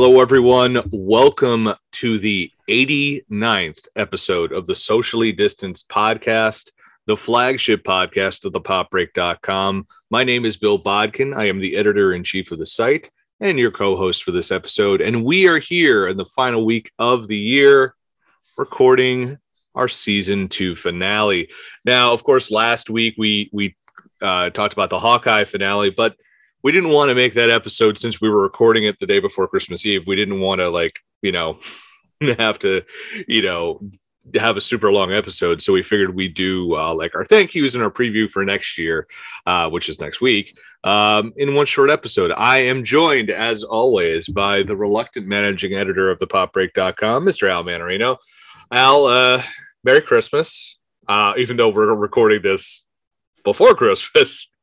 Hello, everyone. Welcome to the 89th episode of the Socially Distanced Podcast, the flagship podcast of the popbreak.com. My name is Bill Bodkin. I am the editor in chief of the site and your co host for this episode. And we are here in the final week of the year recording our season two finale. Now, of course, last week we, we uh, talked about the Hawkeye finale, but we didn't want to make that episode since we were recording it the day before Christmas Eve. We didn't want to like, you know, have to, you know, have a super long episode. So we figured we'd do uh, like our thank yous and our preview for next year, uh, which is next week, um, in one short episode. I am joined, as always, by the reluctant managing editor of the popbreak.com, Mr. Al Manarino. Al, uh, Merry Christmas. Uh, even though we're recording this before Christmas.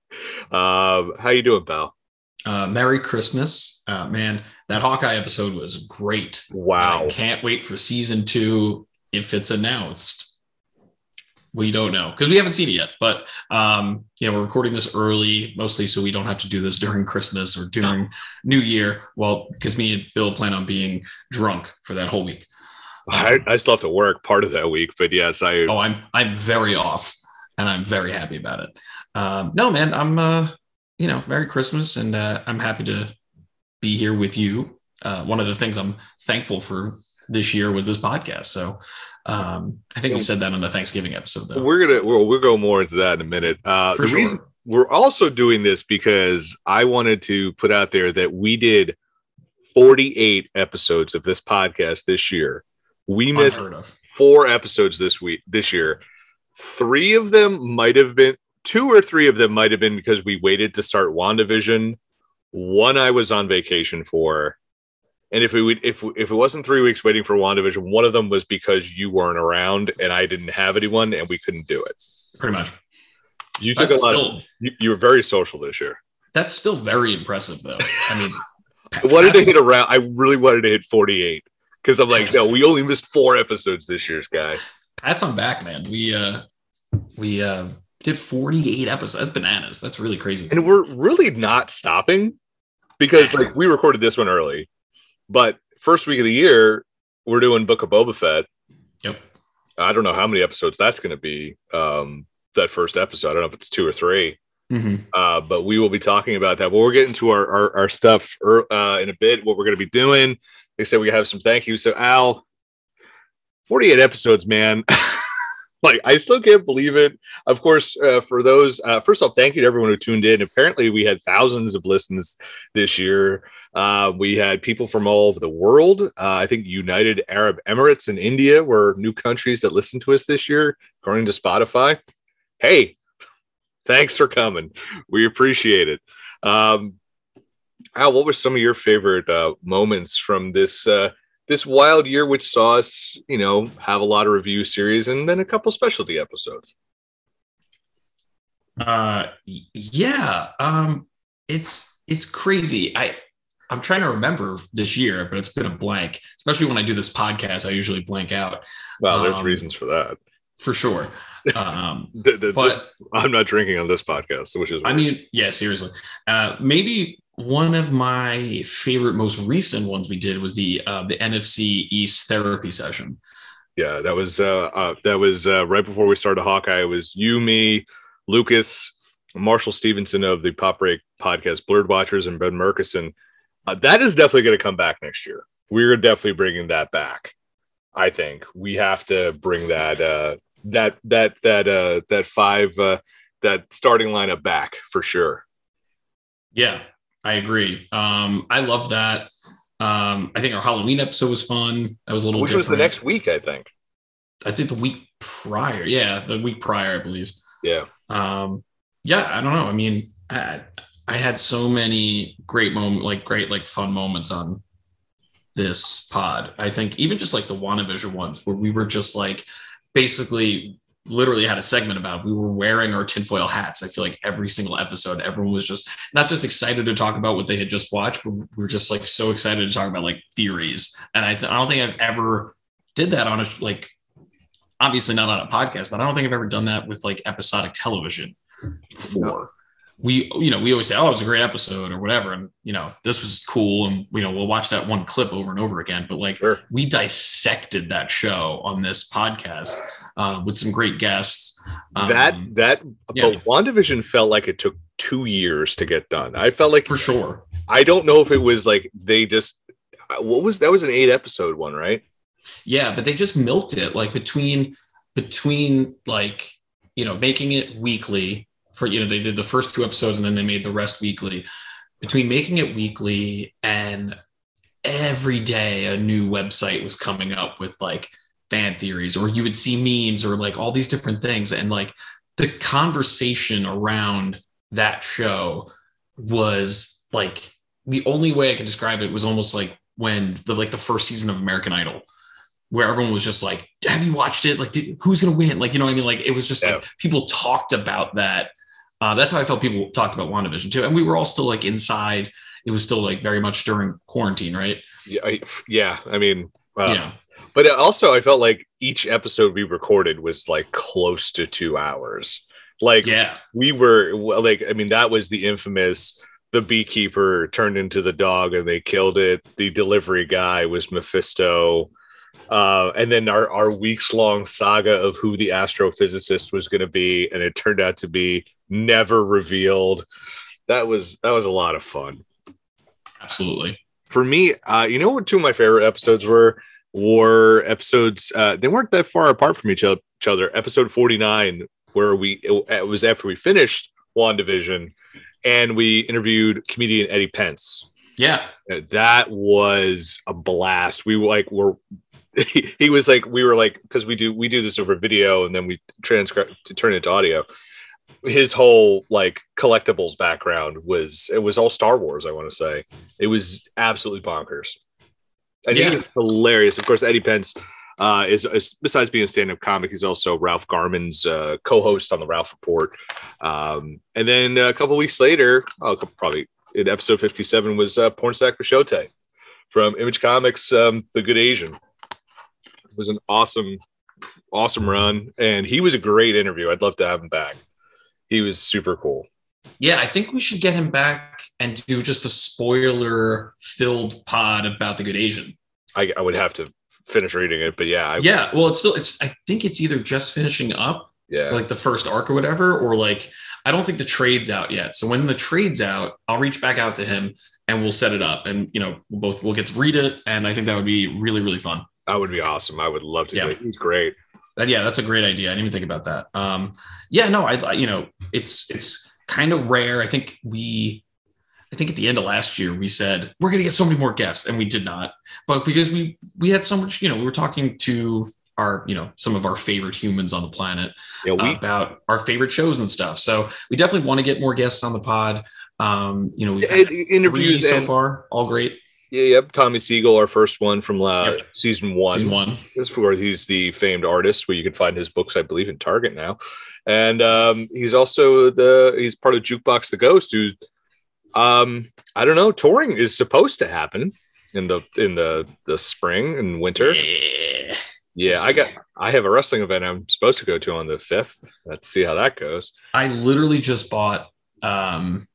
Um, how you doing, pal? Uh, Merry Christmas, uh, man! That Hawkeye episode was great. Wow! I can't wait for season two if it's announced. We don't know because we haven't seen it yet. But um, you know, we're recording this early, mostly so we don't have to do this during Christmas or during New Year. Well, because me and Bill plan on being drunk for that whole week. I, I still have to work part of that week, but yes, I. Oh, I'm I'm very off, and I'm very happy about it. Um, no, man, I'm uh, you know, Merry Christmas, and uh, I'm happy to be here with you. Uh, one of the things I'm thankful for this year was this podcast. So um, I think we said that on the Thanksgiving episode. Though we're gonna we'll, we'll go more into that in a minute. Uh, For sure. we're also doing this because I wanted to put out there that we did 48 episodes of this podcast this year. We missed four episodes this week this year. Three of them might have been two or three of them might have been because we waited to start WandaVision. One I was on vacation for. And if we would if if it wasn't three weeks waiting for WandaVision, one of them was because you weren't around and I didn't have anyone and we couldn't do it. Pretty much. You took That's a lot still of you, you were very social this year. that's still very impressive, though. I mean, I wanted to hit around I really wanted to hit 48 because I'm like, no, we only missed four episodes this year's guy. That's on back, man. We uh we uh did 48 episodes. That's bananas. That's really crazy. and we're really not stopping because like we recorded this one early, but first week of the year we're doing Book of Boba Fett. Yep. I don't know how many episodes that's going to be. Um, that first episode, I don't know if it's two or three, Mhm. uh, but we will be talking about that. But we're getting to our our, our stuff er, uh, in a bit. What we're going to be doing. I said, we have some thank yous. So Al, forty eight episodes, man. like I still can't believe it. Of course, uh, for those, uh, first of all, thank you to everyone who tuned in. Apparently, we had thousands of listens this year. Uh, we had people from all over the world. Uh, I think United Arab Emirates and India were new countries that listened to us this year, according to Spotify. Hey, thanks for coming. We appreciate it. Um, Al, what were some of your favorite uh, moments from this uh, this wild year, which saw us, you know, have a lot of review series and then a couple specialty episodes? Uh yeah. Um it's it's crazy. I I'm trying to remember this year, but it's been a blank. Especially when I do this podcast, I usually blank out Well, there's Um, reasons for that. for sure. Um Th- th- but this- I'm not drinking on this podcast, which is I mean, yeah, seriously. Uh, maybe one of my favorite, most recent ones we did was the uh, the NFC East therapy session. yeah, that was uh, uh that was uh, right before we started Hawkeye. It was you, me, Lucas, Marshall Stevenson of the Pop Break podcast, Blurred Watchers, and Ben Murkison. Uh, that is definitely going to come back next year. We're definitely bringing that back. I think we have to bring that uh, that that that uh, that five uh, that starting lineup back for sure. Yeah, I agree. Um, I love that. Um, I think our Halloween episode was fun. That was a little Which was the next week, I think. I think the week prior. Yeah, the week prior, I believe. Yeah. Um, yeah, I don't know. I mean, I, I had so many great moment, like great, like fun moments on this pod. I think even just like the WandaVision ones where we were just like basically literally had a segment about it. we were wearing our tinfoil hats. I feel like every single episode, everyone was just not just excited to talk about what they had just watched, but we were just like so excited to talk about like theories. And I, th- I don't think I've ever did that on a like obviously not on a podcast, but I don't think I've ever done that with like episodic television before. we you know we always say oh it was a great episode or whatever and you know this was cool and you know we'll watch that one clip over and over again but like Sure. we dissected that show on this podcast uh, with some great guests Um, that that yeah. but WandaVision felt like it took two years to get done. I felt like for sure I don't know if it was like they just what was that was an eight episode one, right? yeah but they just milked it like between between like you know making it weekly for you know they did the first two episodes and then they made the rest weekly between making it weekly and every day a new website was coming up with like fan theories or you would see memes or like all these different things. And like the conversation around that show was like the only way I can describe it was almost like when the like the first season of American Idol where everyone was just like have you watched it? Like did, who's gonna win? Like you know what I mean? Like it was just Yeah. like people talked about that. Uh, that's how I felt people talked about WandaVision too. And we were all still like inside. It was still like very much during quarantine right? Yeah, I, yeah. I mean, uh, yeah but also I felt like each episode we recorded was like close to two hours. Like yeah we were like, I mean, that was the infamous. The beekeeper turned into the dog and they killed it. The delivery guy was Mephisto. Uh, and then our, our weeks long saga of who the astrophysicist was going to be, and it turned out to be never revealed. That was that was a lot of fun. absolutely for me, uh, you know what two of my favorite episodes were? Were episodes uh, they weren't that far apart from each o- each other. Episode forty nine, where we it, was after we finished WandaVision, and we interviewed comedian Eddie Pence. yeah Uh, That was a blast. We like were. He, he was like we were like because we do we do this over video and then we transcribe to turn it into audio his whole like collectibles background was it was all Star Wars. I want to say it was absolutely bonkers. And Yeah. was hilarious. Of course, Eddie Pence uh, is, is besides being a stand-up comic, he's also Ralph Garman's uh, co-host on the Ralph Report. Um, and then a couple weeks later, oh, probably in episode fifty-seven was uh, Pornsak Pichetshote from Image Comics, um, The Good Asian. It was an awesome, awesome run, and he was a great interview. I'd love to have him back he was super cool. Yeah, I think we should get him back and do just a spoiler filled pod about the good Asian. I, I would have to finish reading it, but yeah, I, Yeah, well, it's still it's I think it's either just finishing up yeah, like the first arc or whatever, or like I don't think the trade's out yet. So when the trade's out, I'll reach back out to him and we'll set it up, and you know we'll both we'll get to read it, and I think that would be really really fun. that would be awesome. I would love to. Yeah. do it. He's great. That, yeah, that's a great idea. I didn't even think about that. Um, yeah, no, I you know, it's it's kind of rare. I think we, I think at the end of last year we said we're going to get so many more guests, and we did not. But because we we had so much, you know, we were talking to our, you know, some of our favorite humans on the planet Yeah, we about our favorite shows and stuff. So we definitely want to get more guests on the pod. Um, you know, we've had interviews so and far, all great. yeah, yep. Tommy Siegel, our first one from uh, Yep. season one. Season one. Where he's the famed artist, where you can find his books, I believe, in Target now. And um, he's also the he's part of Jukebox the Ghost, who um, I don't know, touring is supposed to happen in the in the the spring and winter. Yeah. Yeah, I got I have a wrestling event I'm supposed to go to on the fifth. Let's see how that goes. I literally just bought um,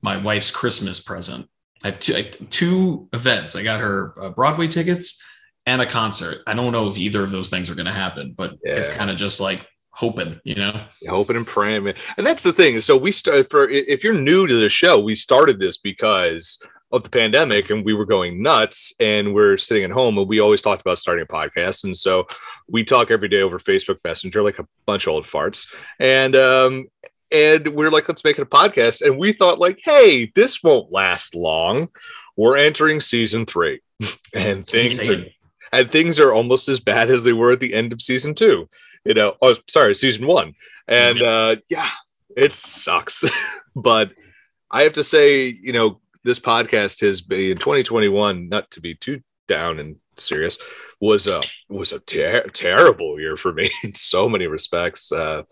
my wife's Christmas present. I have two, I, two events. I got her uh, Broadway tickets and a concert. I don't know if either of those things are going to happen, but yeah. it's kind of just like hoping, you know? hoping and praying man. and that's the thing. So we start for if you're new to the show we started this because of the pandemic and we were going nuts and we're sitting at home and we always talked about starting a podcast. And so we talk every day over facebook messenger like a bunch of old farts. And um and we're like let's make it a podcast. And we thought like hey this won't last long. We're entering season three. And things are and things are almost as bad as they were at the end of season two. You know, oh, sorry, season one, and uh, yeah, it sucks. but I have to say, you know, this podcast has been in 2021. Not to be too down and serious, was a was a ter- terrible year for me in so many respects. Uh,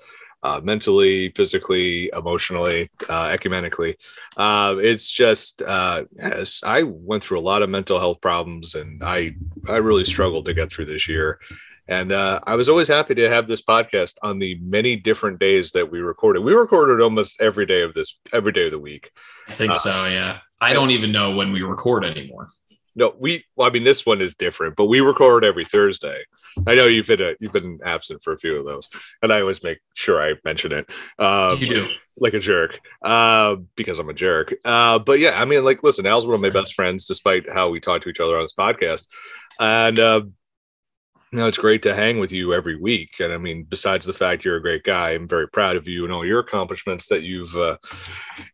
uh, mentally, physically, emotionally, uh, ecumenically. Uh, it's just, uh, yes, I went through a lot of mental health problems and I, I really struggled to get through this year. And uh, I was always happy to have this podcast on the many different days that we recorded. We recorded almost every day of this, every day of the week. I think Uh, so. Yeah. I don't even know when we record anymore. No, we. Well, I mean, this one is different, but we record every Thursday. I know you've been a, you've been absent for a few of those, and I always make sure I mention it. Um, you do. like a jerk uh, because I'm a jerk. Uh, but yeah, I mean, like, listen, Al's one of my best friends, despite how we talk to each other on this podcast. And, uh, know, it's great to hang with you every week. And I mean, besides the fact you're a great guy, I'm very proud of you and all your accomplishments that you've uh,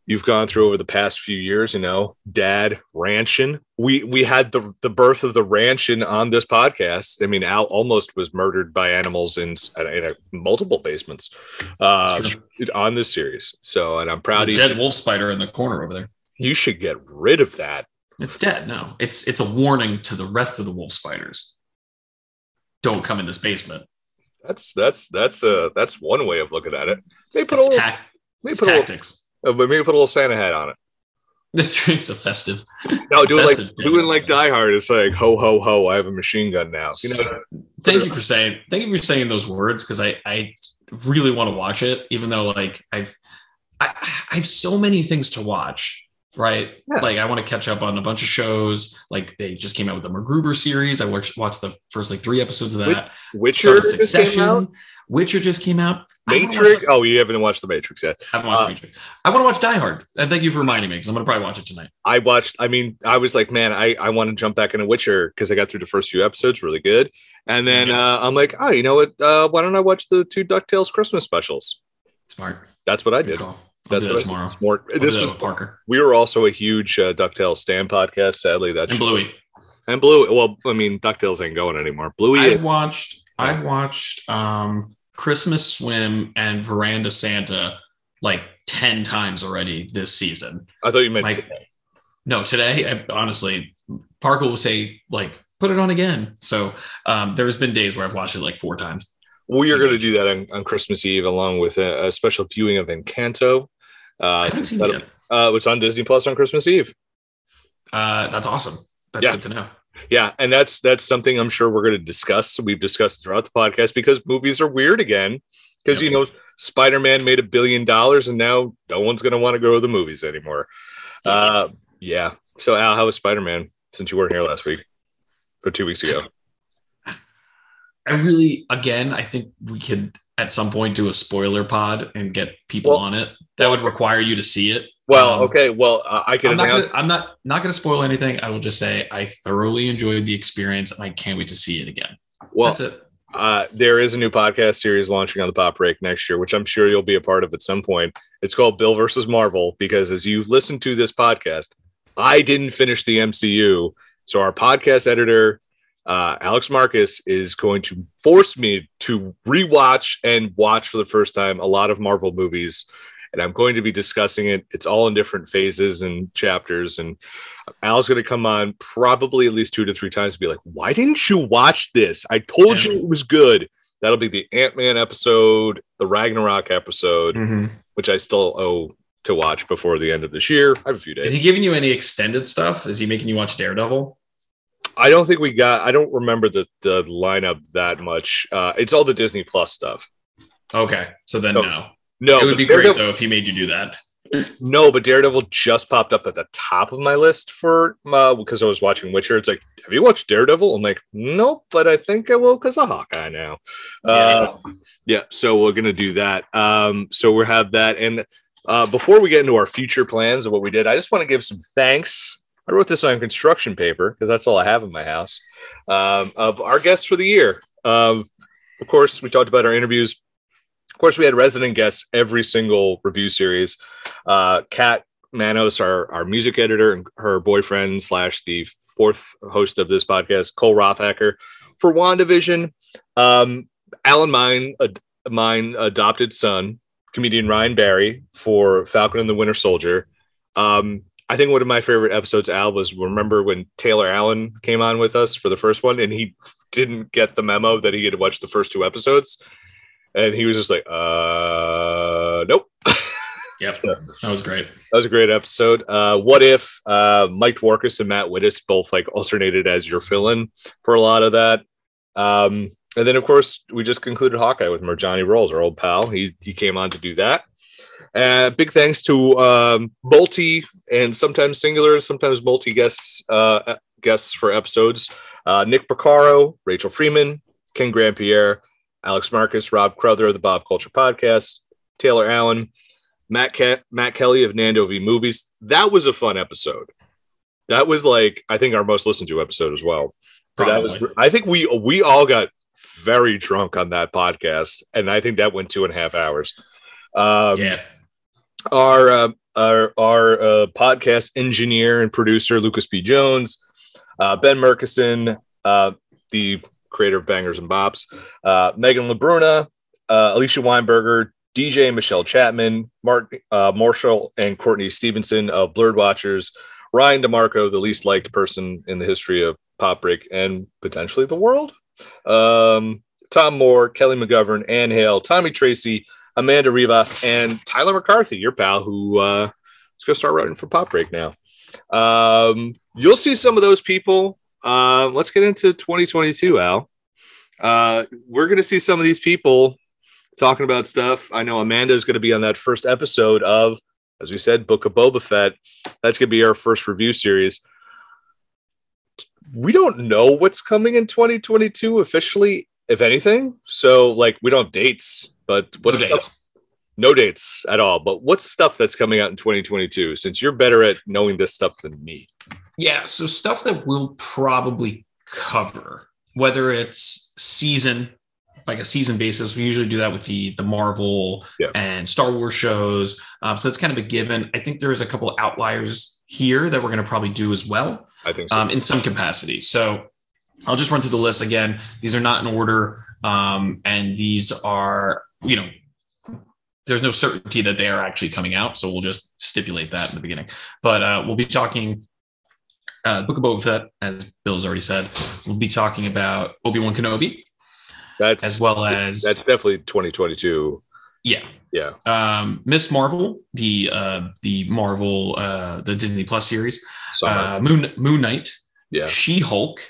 you've gone through over the past few years. You know, Dad, ranching. We we had the the birth of the ranching on this podcast. I mean, Al almost was murdered by animals in, in a, multiple basements uh, on this series. So, and I'm proud of There's you. a dead wolf spider in the corner over there. You should get rid of that. It's dead. No, it's it's a warning to the rest of the wolf spiders. Don't come in this basement. That's that's that's uh that's one way of looking at it. Maybe It's, put a little, it's put a little, tactics. uh, but maybe put a little Santa hat on it. It's, it's a festive. No, do it like Festive doing like. Die Hard. It's like ho ho ho. I have a machine gun now. You know, Thank you for saying. Thank you for saying those words because I I really want to watch it, even though like I've I, I have so many things to watch. Right, Yeah. like I want to catch up on a bunch of shows. Like they just came out with the MacGruber series. I watched watched the first like three episodes of that. Witcher Started just came out. Succession. Witcher just came out. I wanna watch Matrix. Oh, you haven't watched the Matrix yet. I haven't watched Uh, Matrix. I want to watch Die Hard. And thank you for reminding me because I'm gonna probably watch it tonight. I watched. I mean, I was like, man, I I want to jump back into Witcher because I got through the first few episodes really good, and then uh, I'm like, oh, you know what? Uh, why don't I watch the two Ducktales Christmas specials? Smart. That's what I Good did. call. That's what tomorrow. More. This was Parker we were also a huge uh, Ducktales Stan podcast. Sadly, that's and Bluey. and Blue. Well, I mean, Ducktales ain't going anymore. Bluey. I've watched. I've watched um, Christmas Swim and Verandah Santa like ten times already this season. I thought you meant Like, today. no, today, I, honestly, Parker will say like, "Put it on again." So um, there's been days where I've watched it like four times. We are going to do that on, on Christmas Eve, along with a, a special viewing of Encanto. I Uh, haven't seen that- it uh, it's on Disney Plus on Christmas Eve. Uh, that's awesome. That's Yeah. good to know. Yeah, and that's that's something I'm sure we're going to discuss. We've discussed throughout the podcast because movies are weird again. Because Yep. you know, Spider Man made a billion dollars, and now no one's going to want to go to the movies anymore. Uh, yeah. So Al, how was Spider Man since you weren't here last week or two weeks ago? I really, again, I think we could at some point do a spoiler pod and get people Well- on it. That would require you to see it. Well, Um, okay. Well, uh, I can I'm not, gonna, I'm not not going to spoil anything. I will just say I thoroughly enjoyed the experience and I can't wait to see it again. Well, That's it. uh, there is a new podcast series launching on the Pop Break next year, which I'm sure you'll be a part of at some point. It's called Bill versus Marvel because as you've listened to this podcast, I didn't finish the MCU. So our podcast editor, uh, Alex Marcus, is going to force me to rewatch and watch for the first time a lot of Marvel movies. And I'm going to be discussing it. It's all in different phases and chapters. And Al's going to come on probably at least two to three times to be like, why didn't you watch this? I told you it was good. That'll be the Ant Man episode, the Ragnarok episode, Mm-hmm. which I still owe to watch before the end of this year. I have a few days. Is he giving you any extended stuff? Is he making you watch Daredevil? I don't think we got, I don't remember the, the lineup that much. Uh, it's all the Disney Plus stuff. Okay, so then No. no. No, it would be great though if he made you do that. No, but Daredevil just popped up at the top of my list for uh, because I was watching Witcher. It's like, have you watched Daredevil? I'm like, nope, but I think I will because of Hawkeye now. Uh, yeah, so we're gonna do that. Um, so we'll have that. And uh, before we get into our future plans of what we did, I just want to give some thanks. I wrote this on construction paper because that's all I have in my house. Um, of our guests for the year. Um, of course, we talked about our interviews. Of course, we had resident guests every single review series. Uh, Kat Manos, our, our music editor, and her boyfriend slash the fourth host of this podcast, Cole Rothacker, for WandaVision. Um, Alan Mine, ad, mine adopted son, comedian Ryan Barry for Falcon and the Winter Soldier. Um, I think one of my favorite episodes, Al, was remember when Taylor Allen came on with us for the first one, and he didn't get the memo that he had watched the first two episodes, and he was just like, "Uh, nope." Yep, So- that was great. That was a great episode. Uh, what if uh, Mike Dworkis and Matt Wittes both like alternated as your fill-in for a lot of that? Um, and then of course we just concluded Hawkeye with Marjani Rolls, our old pal. He he came on to do that. Uh, big thanks to um, multi and sometimes singular, sometimes multi guests uh, guests for episodes. Uh, Nick Picaro, Rachel Freeman, Ken Grandpierre, Alex Marcus, Rob Crowther of the Bob Culture Podcast, Taylor Allen, Matt Ke- Matt Kelly of Nando V Movies. That was a fun episode. That was like I think our most listened to episode as well. But that was I think we we all got very drunk on that podcast, and I think that went two and a half hours. Um, yeah. Our uh, our our uh, podcast engineer and producer Lucas P. Jones, uh, Ben Murkison, uh, the creator of Bangers and Bops, uh, Megan Lebruna, uh, Alicia Weinberger, DJ Michelle Chapman, Mark Marshall and Courtney Stevenson of Blurred Watchers, Ryan DeMarco, the least liked person in the history of Pop Break and potentially the world. Um, Tom Moore, Kelly McGovern, Ann Hale, Tommy Tracy, Amanda Rivas, and Tyler McCarthy, your pal, who uh, is going to start writing for Pop Break now. Um, you'll see some of those people. Uh, let's get into 2022, Al. Uh, we're going to see some of these people talking about stuff. I know Amanda is going to be on that first episode of, as we said, Book of Boba Fett. That's going to be our first review series. We don't know what's coming in 2022 officially, if anything. So, like, we don't have dates, but what's No stuff- dates. no dates at all. But what's stuff that's coming out in 2022? Since you're better at knowing this stuff than me. Yeah, so stuff that we'll probably cover, whether it's season, like a season basis. We usually do that with the the Marvel Yeah. and Star Wars shows. Um, so it's kind of a given. I think there's a couple outliers here that we're going to probably do as well I think so. um, in some capacity. So I'll just run through the list again. These are not in order, um, and these are you know. There's no certainty that they are actually coming out, so we'll just stipulate that in the beginning. But uh, we'll be talking uh, Book of Boba Fett, as Bill's already said. We'll be talking about Obi Wan Kenobi, that's as well as that's definitely 2022. yeah, Yeah. um, Miss Marvel, the uh, the Marvel uh, the Disney Plus series, uh, Moon Moon Knight, yeah. She Hulk,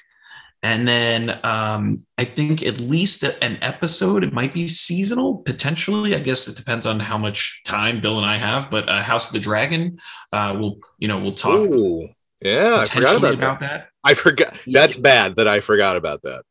and then um, I think at least an episode. It might be seasonal, potentially. I guess it depends on how much time Bill and I have. But uh, House of the Dragon, uh, we'll you know we'll talk Ooh. Yeah. I forgot about, about, that. that. I forgot. That's bad that I forgot about that.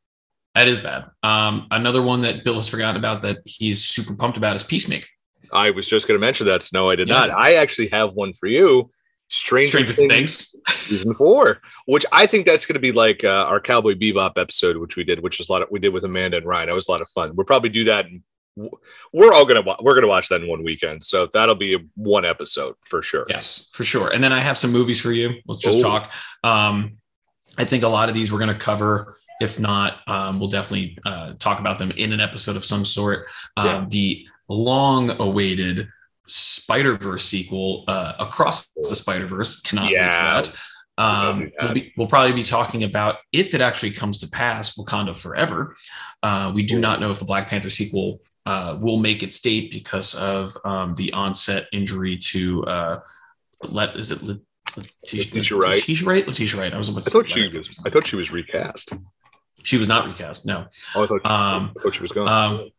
That is bad. Um, another one that Bill has forgotten about that he's super pumped about is Peacemaker. I was just going to mention that. No, I did Yeah. not. I actually have one for you. Stranger, Stranger Things, Things. season four, which I think that's going to be like uh, our Cowboy Bebop episode, which we did, which was a lot of we did with Amanda and Ryan. That was a lot of fun. We'll probably do that. In, we're all gonna wa- we're gonna watch that in one weekend, so that'll be one episode for sure. Yes, for sure. And then I have some movies for you. Let's just Ooh. talk. Um, I think a lot of these we're going to cover. If not, um, we'll definitely uh, talk about them in an episode of some sort. Um, Yeah. The long-awaited Spider-Verse sequel, uh, Across the Spider-Verse, cannot wait Yeah. for that. Um, we'll, be, we'll probably be talking about if it actually comes to pass, Wakanda Forever. Uh, we do not know if the Black Panther sequel uh, will make its date because of um, the onset injury to uh, let is it Let- Letitia Wright? Letitia Wright. Letitia Wright. I was about I thought say she was. I thought she was recast. she was not recast. No. Oh, I thought, Um, I thought she was gone. Um,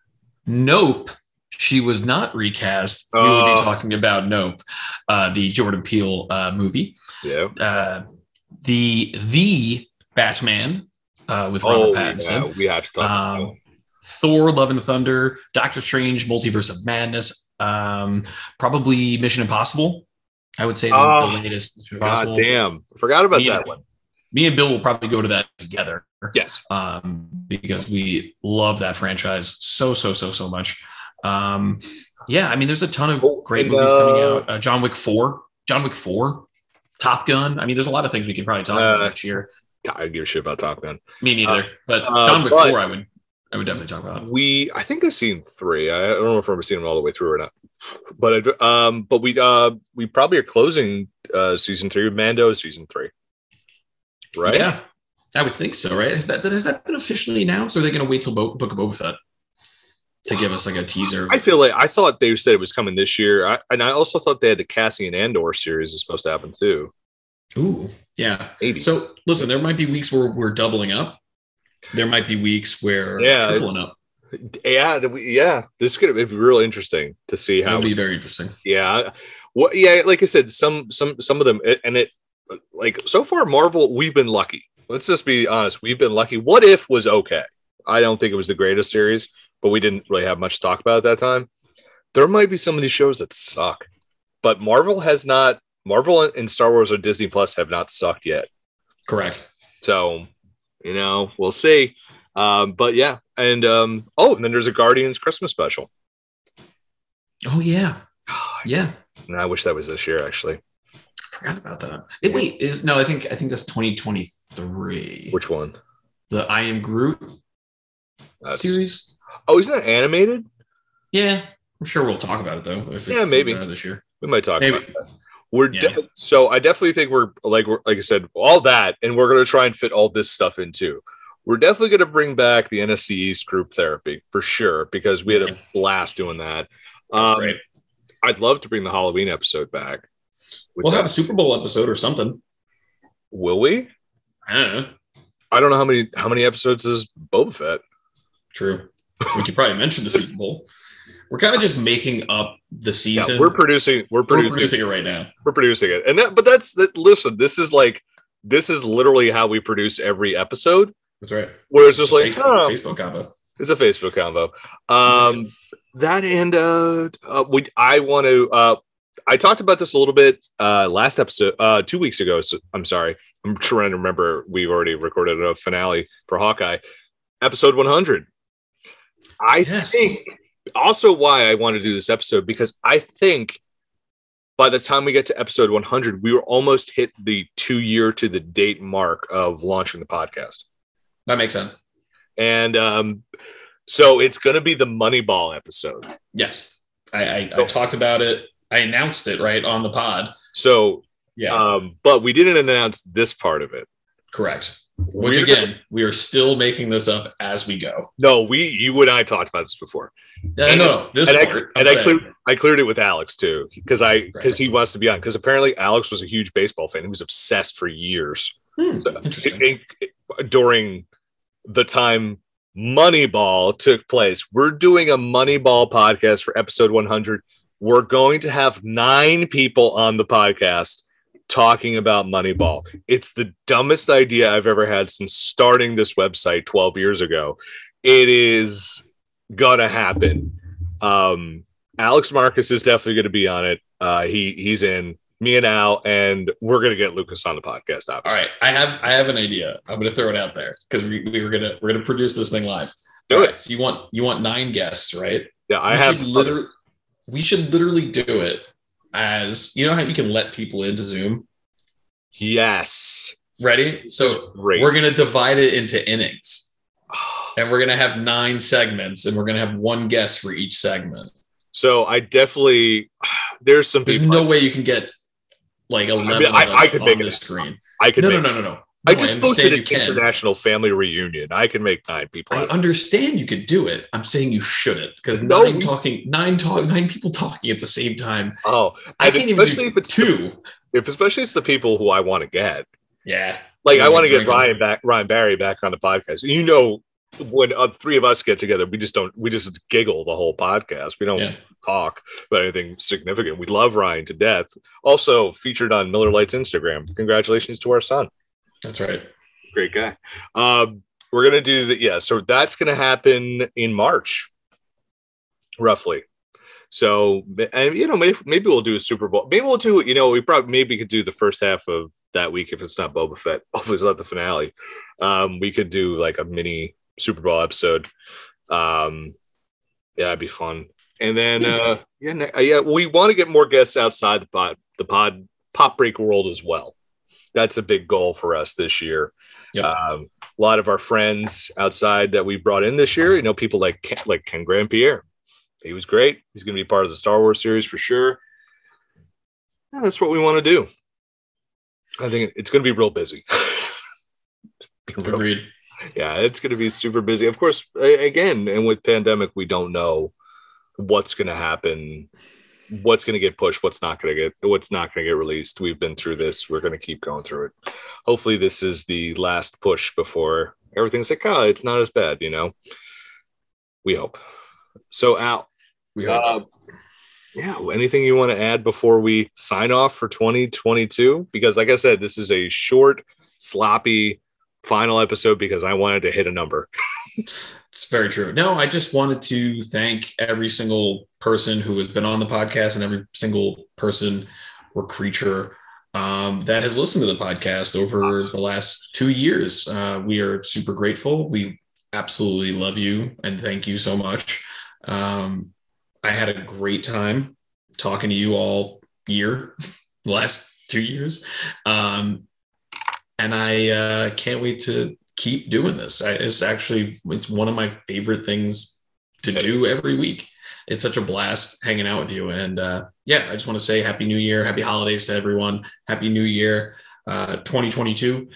nope. She was not recast. we will be Oh. talking about Nope, uh, the Jordan Peele uh, movie. yeah. Uh, the the Batman uh, with Robert Oh, Pattinson. yeah, we have to talk. about Um, Thor: Love and Thunder, Doctor Strange: Multiverse of Madness, um, probably Mission Impossible. I would say the, Oh, the latest Mission God damn, forgot about Yeah. that one. Me and Bill will probably go to that together Yes. um, because we love that franchise so so so so much. Um, yeah, I mean, there's a ton of Oh, great and, movies coming uh, out. Uh, John Wick Four, John Wick Four, Top Gun. I mean, there's a lot of things we could probably talk about Uh, next year. I give a shit about Top Gun. Me neither, but uh, John Wick but- Four, I would I would definitely talk about. We, I think I've seen three. I don't know if I've seen them all the way through or not. But I, um, but we uh we probably are closing uh season three. Mando season three, right? Yeah, I would think so. Right? Has that has that been officially announced, or are they going to wait till Bo- Book of Boba Fett to give us like a teaser? I feel like I thought they said it was coming this year, I, and I also thought they had the Cassian Andor series is supposed to happen too. Ooh, yeah. Maybe. So listen, there might be weeks where we're doubling up. There might be weeks where Yeah, tripling up. Yeah, yeah. This could be real interesting to see how. would be very interesting. yeah, what? Yeah, like I said, some some some of them, and it like so far, Marvel. We've been lucky. Let's just be honest. We've been lucky. What if was okay? I don't think it was the greatest series, but we didn't really have much to talk about at that time. There might be some of these shows that suck, but Marvel has not. Marvel and Star Wars or Disney Plus have not sucked yet. Correct. So, you know, we'll see. Um, but yeah, and um, oh, and then there's a Guardians Christmas special. Oh yeah, yeah. And I wish that was this year, actually. I forgot about that. It, wait, is no? I think I think that's 2023. Which one? the I Am Groot That's- series? Oh, isn't that animated? Yeah, I'm sure we'll talk about it though. If Yeah, maybe. this year. We might talk Maybe. about that. We're de- so I definitely think we're like we're, like I said, all that, and we're gonna try and fit all this stuff in too. We're definitely gonna bring back the NFC East group therapy for sure because we had a Yeah. blast doing that. Um, great. I'd love to bring the Halloween episode back. We'll that. have a Super Bowl episode or something. Will we? I don't know. I don't know how many how many episodes is Boba Fett. True. We could probably mention the Super Bowl. We're kind of just making up the season. Yeah, we're producing. We're We're producing. producing it right now. We're producing it, and that. But that's that. Listen, this is like this is literally how we produce every episode. That's right. Where it's just like Facebook, oh, Facebook combo. it's a Facebook combo. Um, that and uh, uh we I want to. Uh, I talked about this a little bit uh last episode, uh two weeks ago. So I'm sorry. I'm trying to remember. We've already recorded a finale for Hawkeye, episode 100. I Yes. think also why I want to do this episode because I think by the time we get to episode 100, we were almost hit the two year to the date mark of launching the podcast. That makes sense. And um, so it's going to be the Moneyball episode. Yes. I, I, I Oh. talked about it. I announced it right on the pod. So, Yeah. um, but we didn't announce this part of it. correct. Which We're again, we are still making this up as we go. No, we, you and I talked about this before. No, no, this and I, part. I'm I cleared, I cleared it with Alex too, because I, because he wants to be on. Because apparently Alex was a huge baseball fan. He was obsessed for years. Hmm, interesting. in- in- during the time Moneyball took place. We're doing a Moneyball podcast for episode 100. We're going to have nine people on the podcast talking about Moneyball. It's the dumbest idea I've ever had since starting this website 12 years ago. It is gonna happen. Um, Alex Marcus is definitely going to be on it. Uh, he he's in. Me and Al, and we're gonna get Lucas on the podcast. Obviously. All right, I have I have an idea. I'm going to throw it out there because we, we were gonna we're gonna produce this thing live. Do All it. right, so you want you want nine guests, right? Yeah, I we have. should literally we should literally do it as you know how you can let people into Zoom. Yes. Ready? So we're gonna divide it into innings, and we're gonna have nine segments, and we're gonna have one guest for each segment. So I definitely there's some There's people no way you can get like eleven I- of I us could on make the happen. screen. I could No, no, no, no, no. I No, just understand posted an can. international family reunion. I can make nine people. I understand you could do it. I'm saying you shouldn't because No, nine we- talking, nine talk, nine people talking at the same time. oh, I can't even especially do if it's the- two. if especially it's the people who I want to get. Yeah, Like I want to get. Ryan back, Ryan Barry back on the podcast. You know, when uh, three of us get together, we just don't. We just giggle the whole podcast. We don't Yeah. talk about anything significant. We love Ryan to death. Also featured on Miller Lite's Instagram. Congratulations to our son. That's right. great guy. Um, we're gonna do that. Yeah, so that's gonna happen in March, roughly. So, and you know, maybe maybe we'll do a Super Bowl. Maybe we'll do. You know, we probably maybe could do the first half of that week if it's not Boba Fett. If it's not the finale, um, we could do like a mini Super Bowl episode. Um, yeah, it'd be fun. And then, uh, yeah, uh, yeah, we want to get more guests outside the pod, the pod pop break world as well. That's a big goal for us this year. Yep. Um, a lot of our friends outside that we brought in this year, you know, people like Ken, like Ken Grand Pierre. He was great. He's going to be part of the Star Wars series for sure. Yeah, that's what we want to do. I think it's going to be real busy. Real- Agreed. yeah, it's going to be super busy. Of course, again, and with pandemic, we don't know what's going to happen, what's going to get pushed, what's not going to get, what's not going to get released. We've been through this. We're going to keep going through it. Hopefully, this is the last push before everything's like, oh, it's not as bad, you know. We hope. So Al, We hope. uh, yeah, anything you want to add before we sign off for 2022? Because like I said, this is a short, sloppy final episode because I wanted to hit a number. It's very true. No, I just wanted to thank every single person who has been on the podcast and every single person or creature um, that has listened to the podcast over the last two years. Uh, we are super grateful. We absolutely love you and thank you so much. Um, I had a great time talking to you all year, last two years. Um, and I uh, can't wait to keep doing this. I, it's actually it's one of my favorite things to do every week. It's such a blast hanging out with you. And uh, yeah, I just want to say Happy New Year, Happy Holidays to everyone, Happy New Year, uh, 2022.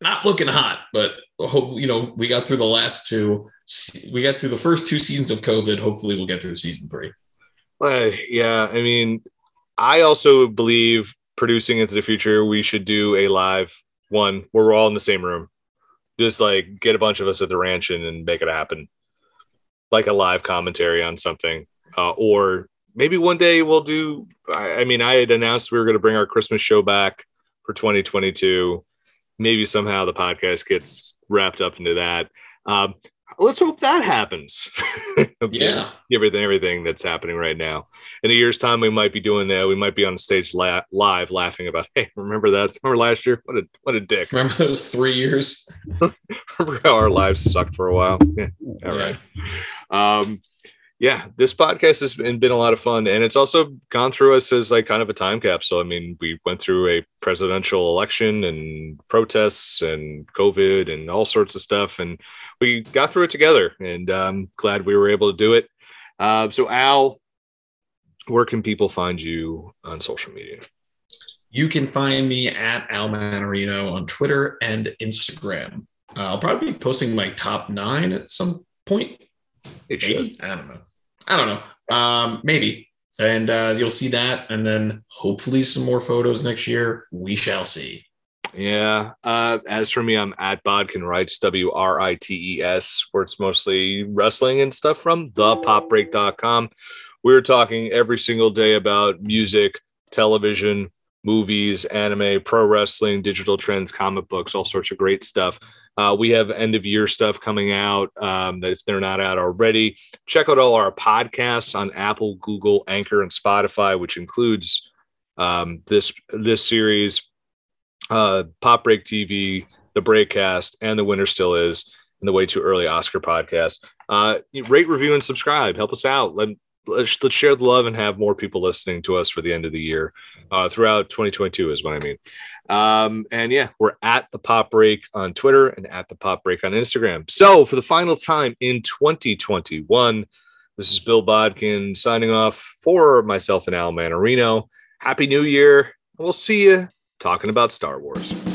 Not looking hot, but hope you know we got through the last two. We got through the first two seasons of COVID. Hopefully, we'll get through season three. Uh, yeah, I mean, I also believe producing into the future, we should do a live one where we're all in the same room. Just like get a bunch of us at the ranch and, and make it happen. Like a live commentary on something. Uh, or maybe one day we'll do. I, I mean, I had announced we were going to bring our Christmas show back for 2022. Maybe somehow the podcast gets wrapped up into that. Um, let's hope that happens. Yeah. everything everything that's happening right now. In a year's time, we might be doing that. We might be on stage la- live laughing about, hey, remember that? Remember last year? What a what a dick. Remember those three years? remember how our lives sucked for a while? Yeah. All right. Um, yeah, this podcast has been, been a lot of fun, and it's also gone through us as like kind of a time capsule. I mean, we went through a presidential election and protests and COVID and all sorts of stuff, and we got through it together. And I'm glad we were able to do it. Uh, so, Al, where can people find you on social media? You can find me at Al Manarino on Twitter and Instagram. Uh, I'll probably be posting my top nine at some point. It should. Maybe I don't know. I don't know. Um, maybe, and uh, you'll see that, and then hopefully some more photos next year. We shall see. Yeah. Uh, as for me, I'm at Bodkin Writes, W R I T E S, where it's mostly wrestling and stuff from thepopbreak.com. We're talking every single day about music, television, movies, anime, pro wrestling, digital trends, comic books, all sorts of great stuff. Uh, we have end of year stuff coming out um, that if they're not out already. Check out all our podcasts on Apple, Google, Anchor, and Spotify, which includes um, this this series uh, Pop Break TV, the Breakcast, and the Winter Still Is, and the Way Too Early Oscar podcast. Uh, rate, review, and subscribe. Help us out. Let, let's, let's share the love and have more people listening to us for the end of the year. Uh, throughout 2022 is what I mean. Um, and yeah, we're at the Pop Break on Twitter and at the Pop Break on Instagram. So for the final time in 2021, this is Bill Bodkin signing off for myself and Al Manarino. Happy New Year. We'll see you talking about Star Wars.